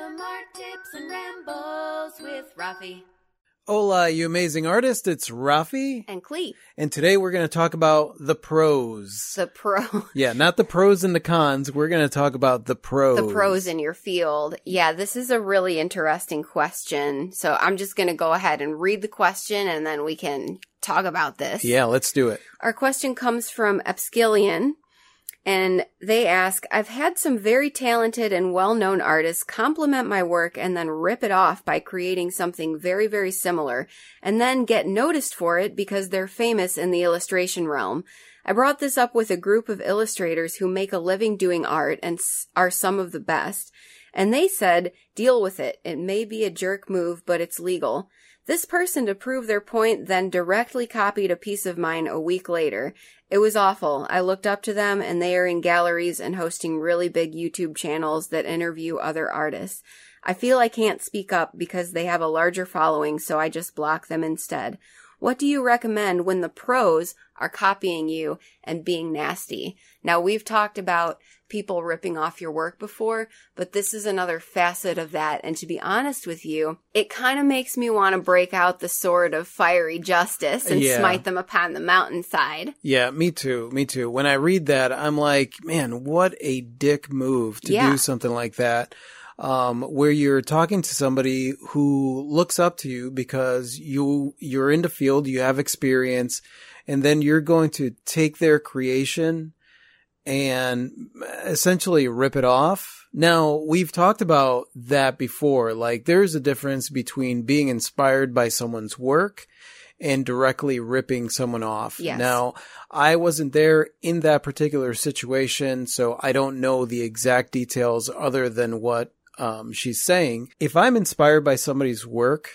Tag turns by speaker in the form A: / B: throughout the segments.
A: Random art tips and rambles with Rafi
B: Hola, you amazing artist. It's Rafi.
A: and Klee.
B: And today we're going to talk about the pros.
A: The pro,
B: yeah, not the pros and the cons. We're going to talk about the pros.
A: the pros in your field. Yeah, this is a really interesting question. So I'm just going to go ahead and read the question and then we can talk about this.
B: Yeah, let's do it.
A: Our question comes from Epskillion, and they ask I've had some very talented and well known artists compliment my work and then rip it off by creating something very, very similar, and then get noticed for it because they're famous in the illustration realm. I brought this up with a group of illustrators who make a living doing art and are some of the best, and they said, deal with it. It may be a jerk move, but it's legal. This person, to prove their point, then directly copied a piece of mine a week later. It was awful. I looked up to them, and they are in galleries and hosting really big YouTube channels that interview other artists. I feel I can't speak up because they have a larger following, so I just block them instead. What do you recommend when the pros are copying you and being nasty? Now, we've talked about people ripping off your work before, but this is another facet of that. And to be honest with you, it kind of makes me want to break out the sword of fiery justice and
B: Yeah.
A: smite them upon the mountainside.
B: Yeah, me too. Me too. When I read that, I'm like, man, what a dick move to
A: Yeah.
B: do something like that. Um, where you're talking to somebody who looks up to you because you, you're in the field, you have experience, and then you're going to take their creation and essentially rip it off. Now, we've talked about that before. Like, there's a difference between being inspired by someone's work and directly ripping someone off.
A: Yes.
B: Now, I wasn't there in that particular situation, so I don't know the exact details other than what um, she's saying. If I'm inspired by somebody's work,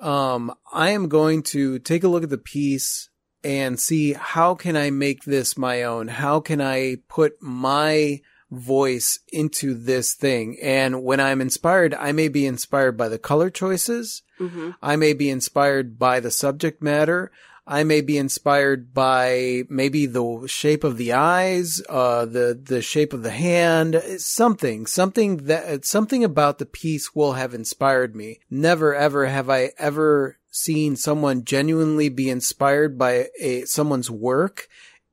B: um, I am going to take a look at the piece and see how can I make this my own? How can I put my voice into this thing? And when I'm inspired, I may be inspired by the color choices.
A: hmm
B: I may be inspired by the subject matter. I may be inspired by maybe the shape of the eyes, uh, the, the shape of the hand, something, something that, something about the piece will have inspired me. Never ever have I ever seen someone genuinely be inspired by a, someone's work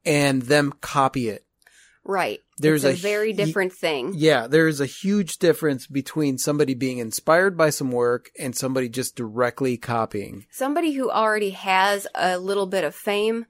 B: and them copy it.
A: Right.
B: There's
A: it's a,
B: a
A: very different thing.
B: Yeah, there is a huge difference between somebody being inspired by some work and somebody just directly copying.
A: Somebody who already has a little bit of fame,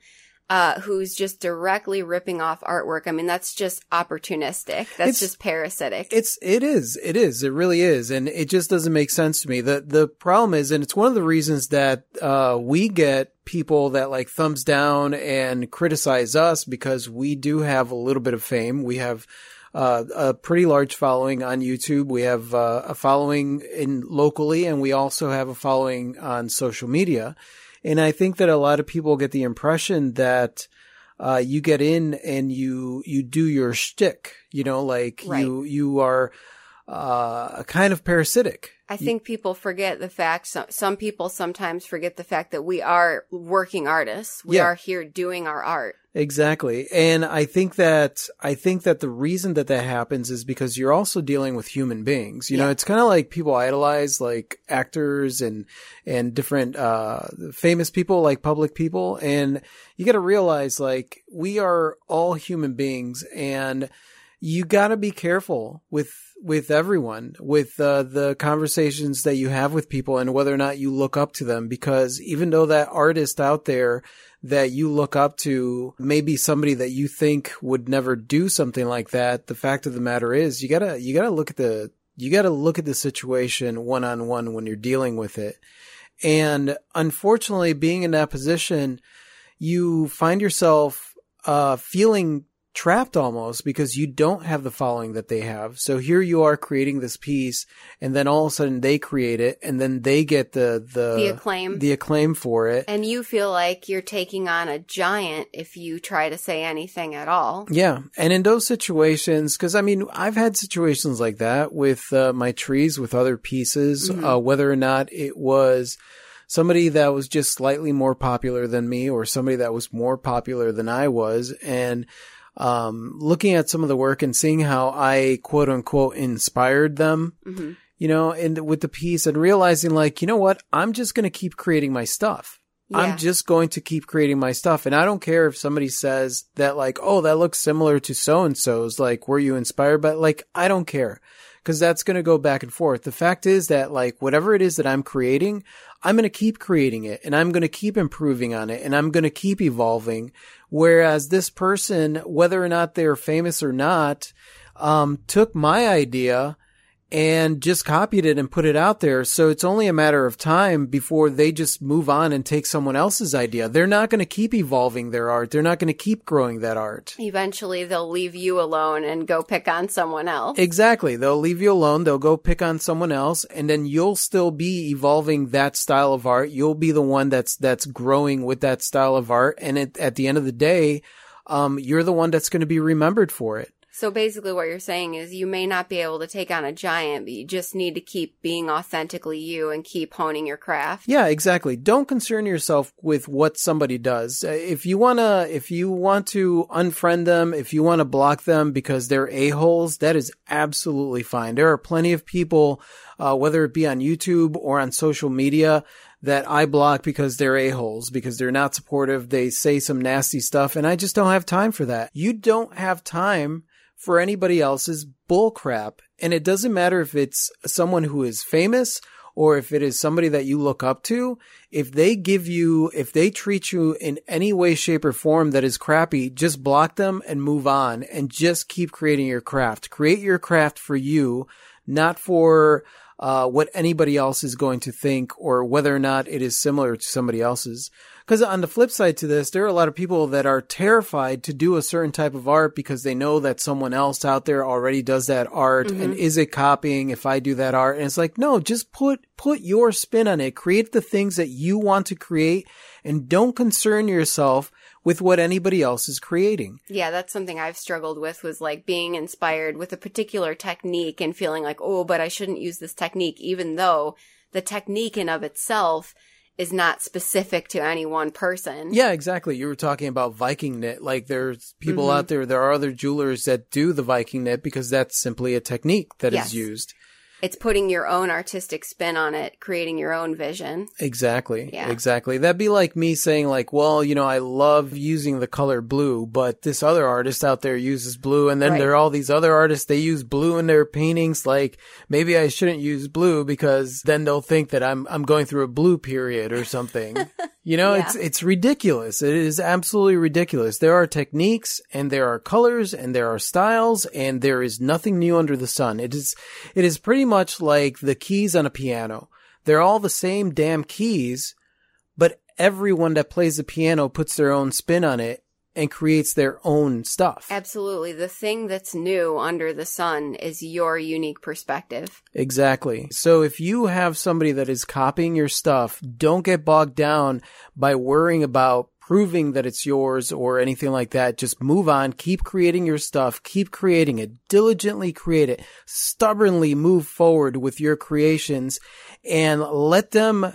A: uh, who's just directly ripping off artwork. I mean, that's just opportunistic. That's
B: It's-
A: just parasitic.
B: It's it is it is it really is, and it just doesn't make sense to me. the The problem is, and it's one of the reasons that uh, we get people that like thumbs down and criticize us because we do have a little bit of fame. We have uh, a pretty large following on YouTube. We have uh, a following in locally, and we also have a following on social media. And I think that a lot of people get the impression that uh, you get in and you you do your shtick. You know, like
A: Right.
B: you you are uh, kind of parasitic.
A: I think people forget the fact, some, some people sometimes forget the fact that we are working artists. We
B: Yeah.
A: are here doing our art.
B: Exactly. And I think that, I think that the reason that that happens is because you're also dealing with human beings. You know, it's kind of like people idolize like actors and, and different, uh, famous people, like public people. And you got to realize like we are all human beings and you got to be careful with, with everyone, with uh, the conversations that you have with people and whether or not you look up to them. Because even though that artist out there that you look up to maybe somebody that you think would never do something like that, the fact of the matter is you gotta, you gotta look at the, you gotta look at the situation one on one when you're dealing with it. And unfortunately, being in that position, you find yourself, uh, feeling trapped almost because you don't have the following that they have. So here you are creating this piece and then all of a sudden they create it and then they get the, the,
A: The acclaim.
B: the acclaim for it.
A: And you feel like you're taking on a giant if you try to say anything at all.
B: Yeah. And in those situations, cause I mean, I've had situations like that with uh, my trees with other pieces,
A: Mhm.
B: uh, whether or not it was somebody that was just slightly more popular than me or somebody that was more popular than I was. And, um, looking at some of the work and seeing how I quote unquote inspired them,
A: hmm
B: you know, and with the piece and realizing like, you know what? I'm just going to keep creating my stuff.
A: Yeah.
B: I'm just going to keep creating my stuff. And I don't care if somebody says that like, oh, that looks similar to so and so's. Like, were you inspired by, like, I don't care because that's going to go back and forth. The fact is that like, whatever it is that I'm creating, I'm going to keep creating it and I'm going to keep improving on it and I'm going to keep evolving. Whereas this person, whether or not they're famous or not, um, took my idea and just copied it and put it out there. So it's only a matter of time before they just move on and take someone else's idea. They're not going to keep evolving their art. They're not going to keep growing that art.
A: Eventually, they'll leave you alone and go pick on someone else.
B: Exactly. They'll leave you alone. They'll go pick on someone else and then you'll still be evolving that style of art. You'll be the one that's, that's growing with that style of art. And it, at the end of the day, um, you're the one that's going to be remembered for it.
A: So basically, what you're saying is you may not be able to take on a giant, but you just need to keep being authentically you and keep honing your craft.
B: Yeah, exactly. Don't concern yourself with what somebody does. Uh, If you wanna, if you want to unfriend them, if you want to block them because they're a-holes, that is absolutely fine. There are plenty of people, uh, whether it be on YouTube or on social media, that I block because they're a-holes, because they're not supportive. They say some nasty stuff and I just don't have time for that. You don't have time for anybody else's bullcrap. And it doesn't matter if it's someone who is famous or if it is somebody that you look up to. If they give you, if they treat you in any way, shape or form that is crappy, just block them and move on and just keep creating your craft. Create your craft for you, not for uh, what anybody else is going to think or whether or not it is similar to somebody else's. Because on the flip side to this, there are a lot of people that are terrified to do a certain type of art because they know that someone else out there already does that art and is it copying if I do that art? And it's like, no, just put, put your spin on it. Create the things that you want to create and don't concern yourself with what anybody else is creating.
A: Yeah, that's something I've struggled with was like being inspired with a particular technique and feeling like, oh, but I shouldn't use this technique, even though the technique in of itself is not specific to any one person.
B: Yeah, exactly. You were talking about Viking knit. Like there's people mm-hmm. out there, there are other jewelers that do the Viking knit because that's simply a technique that is
A: Yes.
B: used.
A: It's putting your own artistic spin on it, creating your own vision.
B: Exactly.
A: Yeah.
B: Exactly. That'd be like me saying like, well, you know, I love using the color blue, but this other artist out there uses blue and then
A: Right.
B: there are all these other artists, they use blue in their paintings. Like maybe I shouldn't use blue because then they'll think that I'm, I'm going through a blue period or something. You know,
A: Yeah.
B: it's, it's ridiculous. It is absolutely ridiculous. There are techniques and there are colors and there are styles and there is nothing new under the sun. It is, it is pretty much like the keys on a piano. They're all the same damn keys, but everyone that plays the piano puts their own spin on it and creates their own stuff.
A: Absolutely. The thing that's new under the sun is your unique perspective.
B: Exactly. So if you have somebody that is copying your stuff, don't get bogged down by worrying about proving that it's yours or anything like that. Just move on, keep creating your stuff, keep creating it, diligently create it, stubbornly move forward with your creations and let them,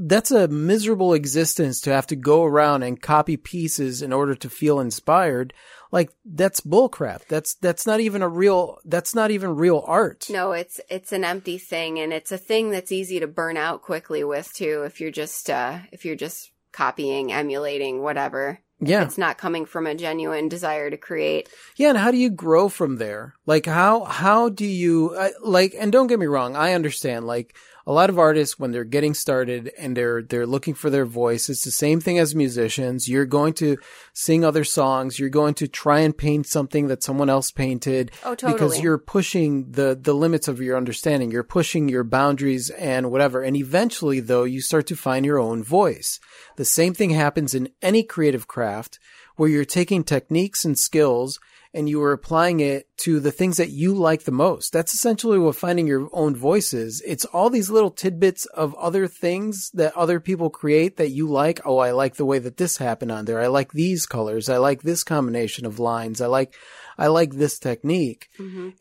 B: that's a miserable existence to have to go around and copy pieces in order to feel inspired. Like that's bullcrap. That's, that's not even a real, that's not even real art.
A: No, it's it's an empty thing and it's a thing that's easy to burn out quickly with too if you're just uh if you're just copying, emulating, whatever.
B: Yeah.
A: It's not coming from a genuine desire to create.
B: Yeah, and how do you grow from there? Like how how do you uh, like and don't get me wrong, I understand like a lot of artists when they're getting started and they're they're looking for their voice, it's the same thing as musicians. You're going to sing other songs, you're going to try and paint something that someone else painted
A: Oh, totally.
B: because you're pushing the the limits of your understanding. You're pushing your boundaries and whatever. And eventually though, you start to find your own voice. The same thing happens in any creative craft where you're taking techniques and skills and you are applying it to the things that you like the most. That's essentially what finding your own voice is. It's all these little tidbits of other things that other people create that you like. Oh, I like the way that this happened on there. I like these colors. I like this combination of lines. I like, I like this technique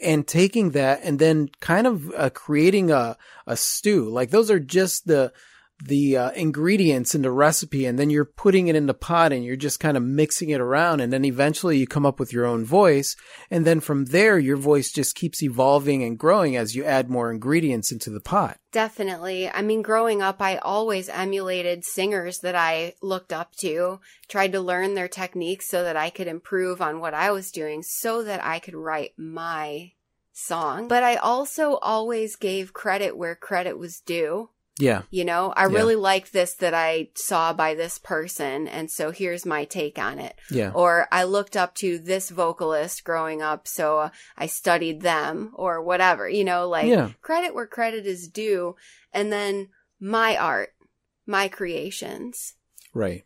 B: and taking that and then kind of uh, creating a, a stew. Like those are just the, the uh, ingredients in the recipe and then you're putting it in the pot and you're just kind of mixing it around and then eventually you come up with your own voice and then from there your voice just keeps evolving and growing as you add more ingredients into the pot.
A: Definitely. I mean, growing up, I always emulated singers that I looked up to, tried to learn their techniques so that I could improve on what I was doing so that I could write my song. But I also always gave credit where credit was due.
B: Yeah.
A: You know, I
B: Yeah.
A: really like this that I saw by this person, and so here's my take on it.
B: Yeah.
A: Or I looked up to this vocalist growing up, so I studied them, or whatever. You know, like
B: Yeah.
A: credit where credit is due, and then my art, my creations.
B: Right.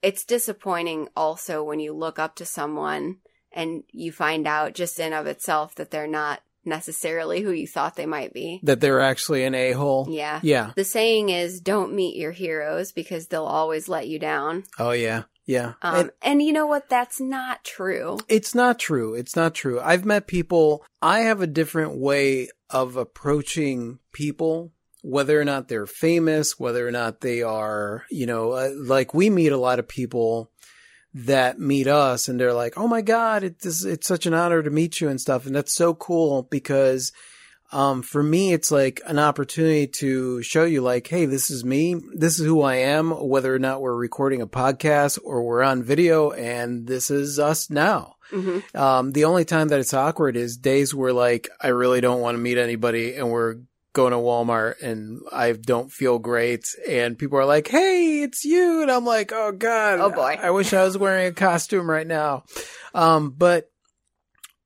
A: It's disappointing also when you look up to someone and you find out just in of itself that they're not necessarily who you thought they might be.
B: That they're actually an a-hole.
A: Yeah.
B: Yeah.
A: The saying is don't meet your heroes because they'll always let you down.
B: Oh yeah. Yeah.
A: Um,
B: And
A: and you know what? That's not true.
B: it's not true. It's not true. I've met people. I have a different way of approaching people, whether or not they're famous, whether or not they are, you know, uh, like we meet a lot of people that meet us and they're like, "Oh my god, it's it's such an honor to meet you and stuff." And that's so cool because um, for me, it's like an opportunity to show you, like, hey, this is me. This is who I am, whether or not we're recording a podcast or we're on video, and this is us now.
A: hmm
B: Um, the only time that it's awkward is days where, like, I really don't want to meet anybody and we're going to Walmart and I don't feel great, and people are like, hey, it's you. And I'm like, oh, God.
A: Oh, boy.
B: I wish I was wearing a costume right now. Um, but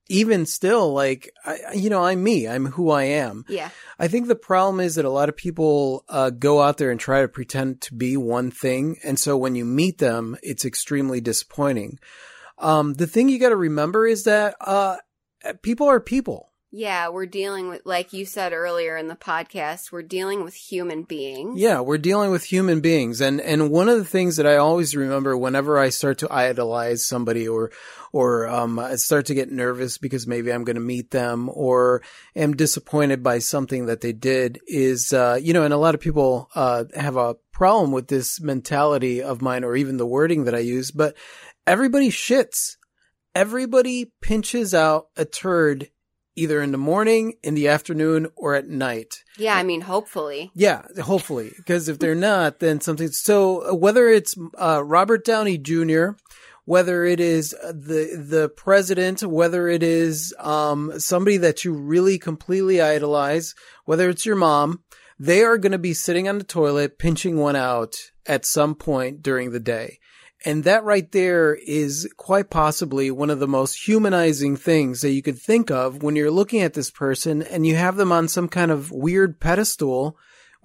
B: even still, like, I, you know, I'm me. I'm who I am.
A: Yeah.
B: I think the problem is that a lot of people uh, go out there and try to pretend to be one thing, and so when you meet them, it's extremely disappointing. Um, the thing you got to remember is that uh, people are people.
A: Yeah. We're dealing with, like you said earlier in the podcast, we're dealing with human beings.
B: Yeah, we're dealing with human beings, and and one of the things that I always remember whenever I start to idolize somebody or or um, I start to get nervous because maybe I'm going to meet them or am disappointed by something that they did is uh, you know, and a lot of people uh, have a problem with this mentality of mine or even the wording that I use, but everybody shits. Everybody pinches out a turd either in the morning, in the afternoon, or at night.
A: Yeah. I mean, hopefully.
B: Yeah, hopefully, because if they're not, then something. So uh, whether it's uh, Robert Downey Jr., whether it is uh, the the president, whether it is um, somebody that you really completely idolize, whether it's your mom, they are going to be sitting on the toilet pinching one out at some point during the day. And that right there is quite possibly one of the most humanizing things that you could think of when you're looking at this person and you have them on some kind of weird pedestal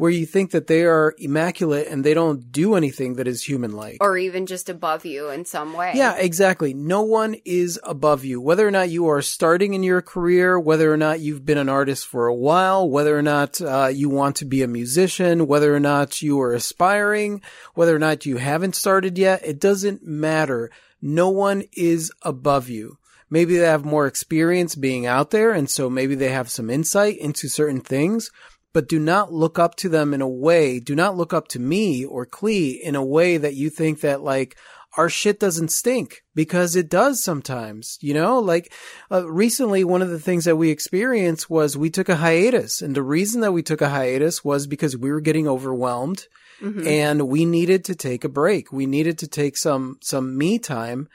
B: where you think that they are immaculate and they don't do anything that is human like.
A: Or even just above you in some way.
B: Yeah, exactly. No one is above you. Whether or not you are starting in your career, whether or not you've been an artist for a while, whether or not uh, you want to be a musician, whether or not you are aspiring, whether or not you haven't started yet, it doesn't matter. No one is above you. Maybe they have more experience being out there, and so maybe they have some insight into certain things, but do not look up to them in a way, do not look up to me or Klee in a way that you think that like our shit doesn't stink because it does sometimes, you know, like uh, recently one of the things that we experienced was we took a hiatus and the reason that we took a hiatus was because we were getting overwhelmed
A: Mhm.
B: and we needed to take a break. We needed to take some, some me time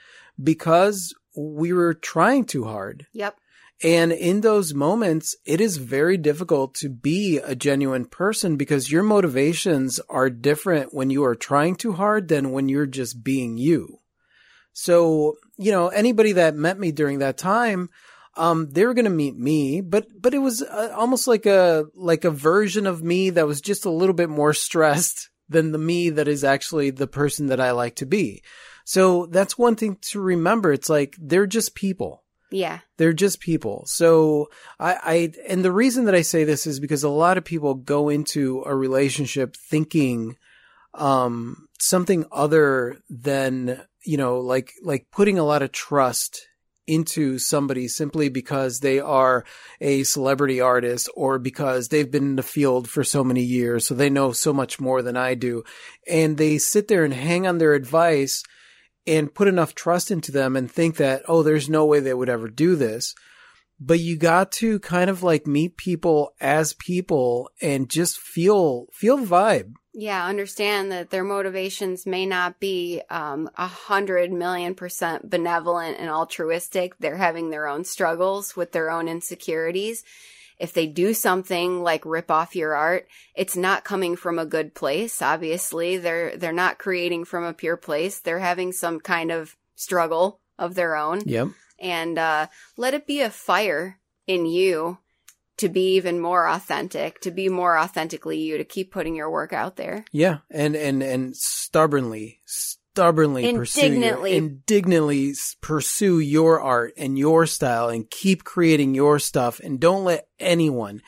B: because we were trying too hard.
A: Yep.
B: And in those moments, it is very difficult to be a genuine person because your motivations are different when you are trying too hard than when you're just being you. So, you know, anybody that met me during that time, um, they were going to meet me, but, but it was uh, almost like a, like a version of me that was just a little bit more stressed than the me that is actually the person that I like to be. So that's one thing to remember. It's like, they're just people.
A: Yeah.
B: They're just people. So I, I, and the reason that I say this is because a lot of people go into a relationship thinking, um, something other than, you know, like, like putting a lot of trust into somebody simply because they are a celebrity artist or because they've been in the field for so many years, so they know so much more than I do. And they sit there and hang on their advice and put enough trust into them and think that, oh, there's no way they would ever do this. But you got to kind of like meet people as people and just feel, feel vibe.
A: Yeah, understand that their motivations may not be um, a hundred million percent benevolent and altruistic. They're having their own struggles with their own insecurities. If they do something like rip off your art, it's not coming from a good place. Obviously, they're they're not creating from a pure place. They're having some kind of struggle of their own.
B: Yep.
A: And uh, let it be a fire in you to be even more authentic, to be more authentically you, to keep putting your work out there.
B: Yeah, and and and stubbornly, stubbornly
A: Indignantly.
B: pursue your, indignantly pursue your art and your style, and keep creating your stuff, and don't let anyone,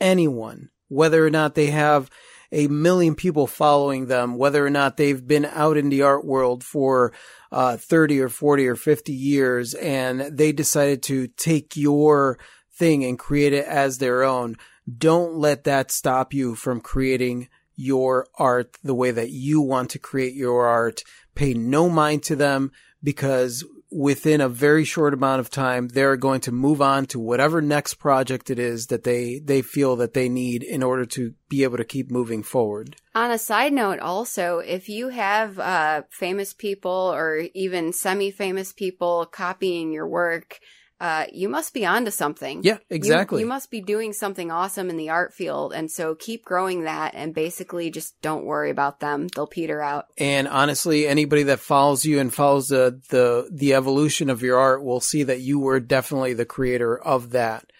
B: anyone, whether or not they have a million people following them, whether or not they've been out in the art world for uh, 30 or 40 or 50 years and they decided to take your thing and create it as their own. Don't let that stop you from creating your art the way that you want to create your art. Pay no mind to them because within a very short amount of time, they're going to move on to whatever next project it is that they, they feel that they need in order to be able to keep moving forward.
A: On a side note, also, if you have uh, famous people or even semi famous people copying your work, uh, you must be onto something.
B: Yeah, exactly.
A: You, must be doing something awesome in the art field. And so keep growing that and basically just don't worry about them. They'll peter out.
B: And honestly, anybody that follows you and follows the, the, the evolution of your art will see that you were definitely the creator of that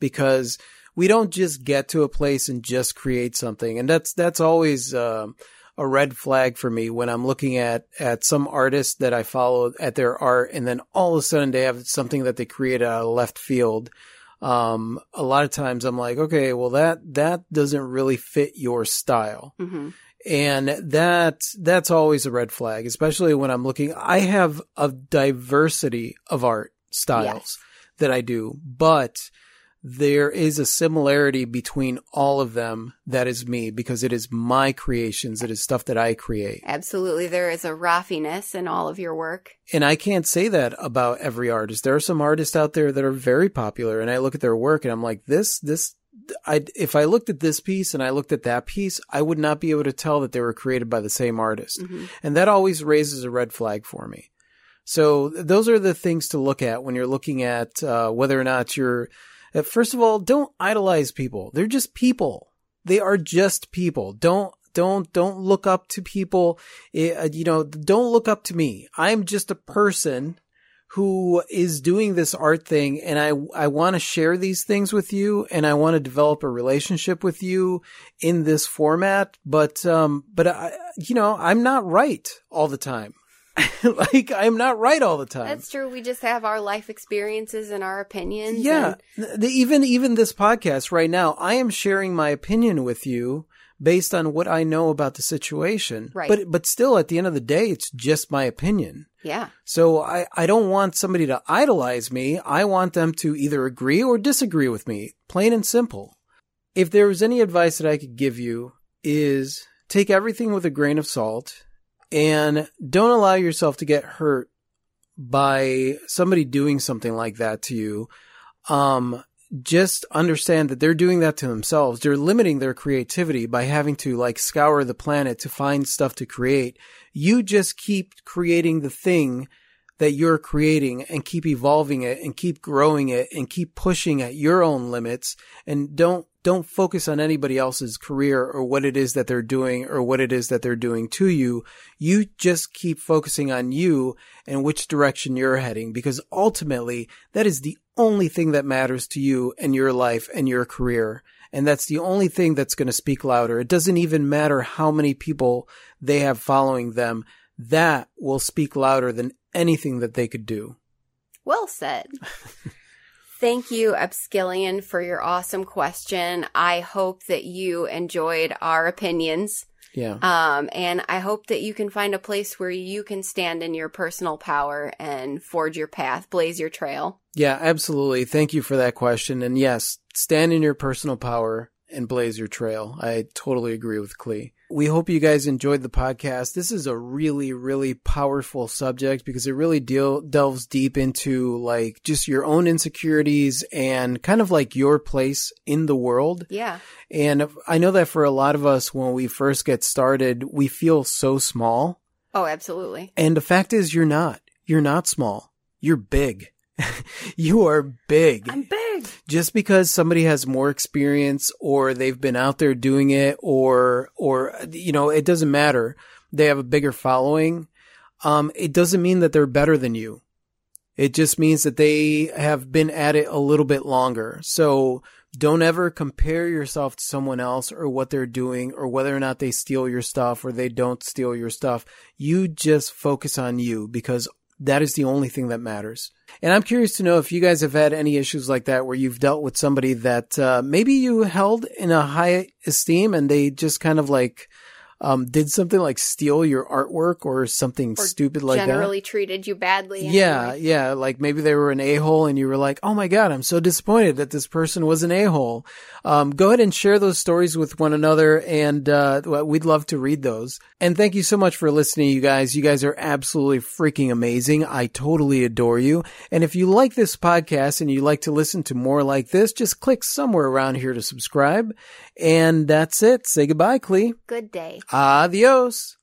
B: because we don't just get to a place and just create something. And that's, that's always, um, a red flag for me when I'm looking at, at some artist that I follow at their art and then all of a sudden they have something that they create out of left field. Um, a lot of times I'm like, okay, well that, that doesn't really fit your style.
A: hmm
B: And that, that's always a red flag, especially when I'm looking, I have a diversity of art styles
A: Yes.
B: that I do, but there is a similarity between all of them that is me because it is my creations. It is stuff that I create.
A: Absolutely. There is a raffiness in all of your work.
B: And I can't say that about every artist. There are some artists out there that are very popular and I look at their work and I'm like, this, this, I, if I looked at this piece and I looked at that piece, I would not be able to tell that they were created by the same artist.
A: Mhm.
B: And that always raises a red flag for me. So those are the things to look at when you're looking at uh, whether or not you're. Uh, first of all, don't idolize people. They're just people. They are just people. Don't don't don't look up to people. Uh, you know, don't look up to me. I'm just a person who is doing this art thing and I I want to share these things with you and I want to develop a relationship with you in this format but um but I you know I'm not right all the time like I'm not right all the time
A: That's true. We just have our life experiences and our opinions.
B: yeah
A: and-
B: the, even even this podcast right now I am sharing my opinion with you based on what I know about the situation
A: Right.
B: but but still at the end of the day it's just my opinion
A: yeah.
B: So I, I don't want somebody to idolize me. I want them to either agree or disagree with me, plain and simple. If there was any advice that I could give you is take everything with a grain of salt and don't allow yourself to get hurt by somebody doing something like that to you. Um, just understand that they're doing that to themselves. They're limiting their creativity by having to like scour the planet to find stuff to create. You just keep creating the thing that you're creating and keep evolving it and keep growing it and keep pushing at your own limits and don't don't focus on anybody else's career or what it is that they're doing or what it is that they're doing to you. You just keep focusing on you and which direction you're heading because ultimately that is the only thing that matters to you and your life and your career. And that's the only thing that's going to speak louder. It doesn't even matter how many people they have following them. That will speak louder than anything that they could do.
A: Well said. Thank you, Upskillion, for your awesome question. I hope that you enjoyed our opinions
B: Yeah.
A: Um, and I hope that you can find a place where you can stand in your personal power and forge your path, blaze your trail.
B: Yeah, absolutely. Thank you for that question. And yes, stand in your personal power and blaze your trail. I totally agree with Klee. We hope you guys enjoyed the podcast. This is a really, really powerful subject because it really deal, delves deep into like just your own insecurities and kind of like your place in the world.
A: Yeah.
B: And I know that for a lot of us, when we first get started, we feel so small.
A: Oh, absolutely.
B: And the fact is, you're not. You're not small. You're big. you are big.
A: I'm big.
B: Just because somebody has more experience or they've been out there doing it or, or, you know, it doesn't matter. They have a bigger following. Um, it doesn't mean that they're better than you. It just means that they have been at it a little bit longer. So don't ever compare yourself to someone else or what they're doing or whether or not they steal your stuff or they don't steal your stuff. You just focus on you because that is the only thing that matters. And I'm curious to know if you guys have had any issues like that where you've dealt with somebody that uh, maybe you held in a high esteem and they just kind of like um, did something like steal your artwork or something
A: Or
B: stupid like that.
A: Generally treated you badly.
B: Yeah,
A: anyway.
B: yeah. Like maybe they were an a-hole and you were like, oh my God, I'm so disappointed that this person was an a-hole. Um, go ahead and share those stories with one another and, uh, we'd love to read those. And thank you so much for listening, you guys. You guys are absolutely freaking amazing. I totally adore you. And if you like this podcast and you like to listen to more like this, just click somewhere around here to subscribe. And that's it. Say goodbye, Klee.
A: Good day.
B: Adios.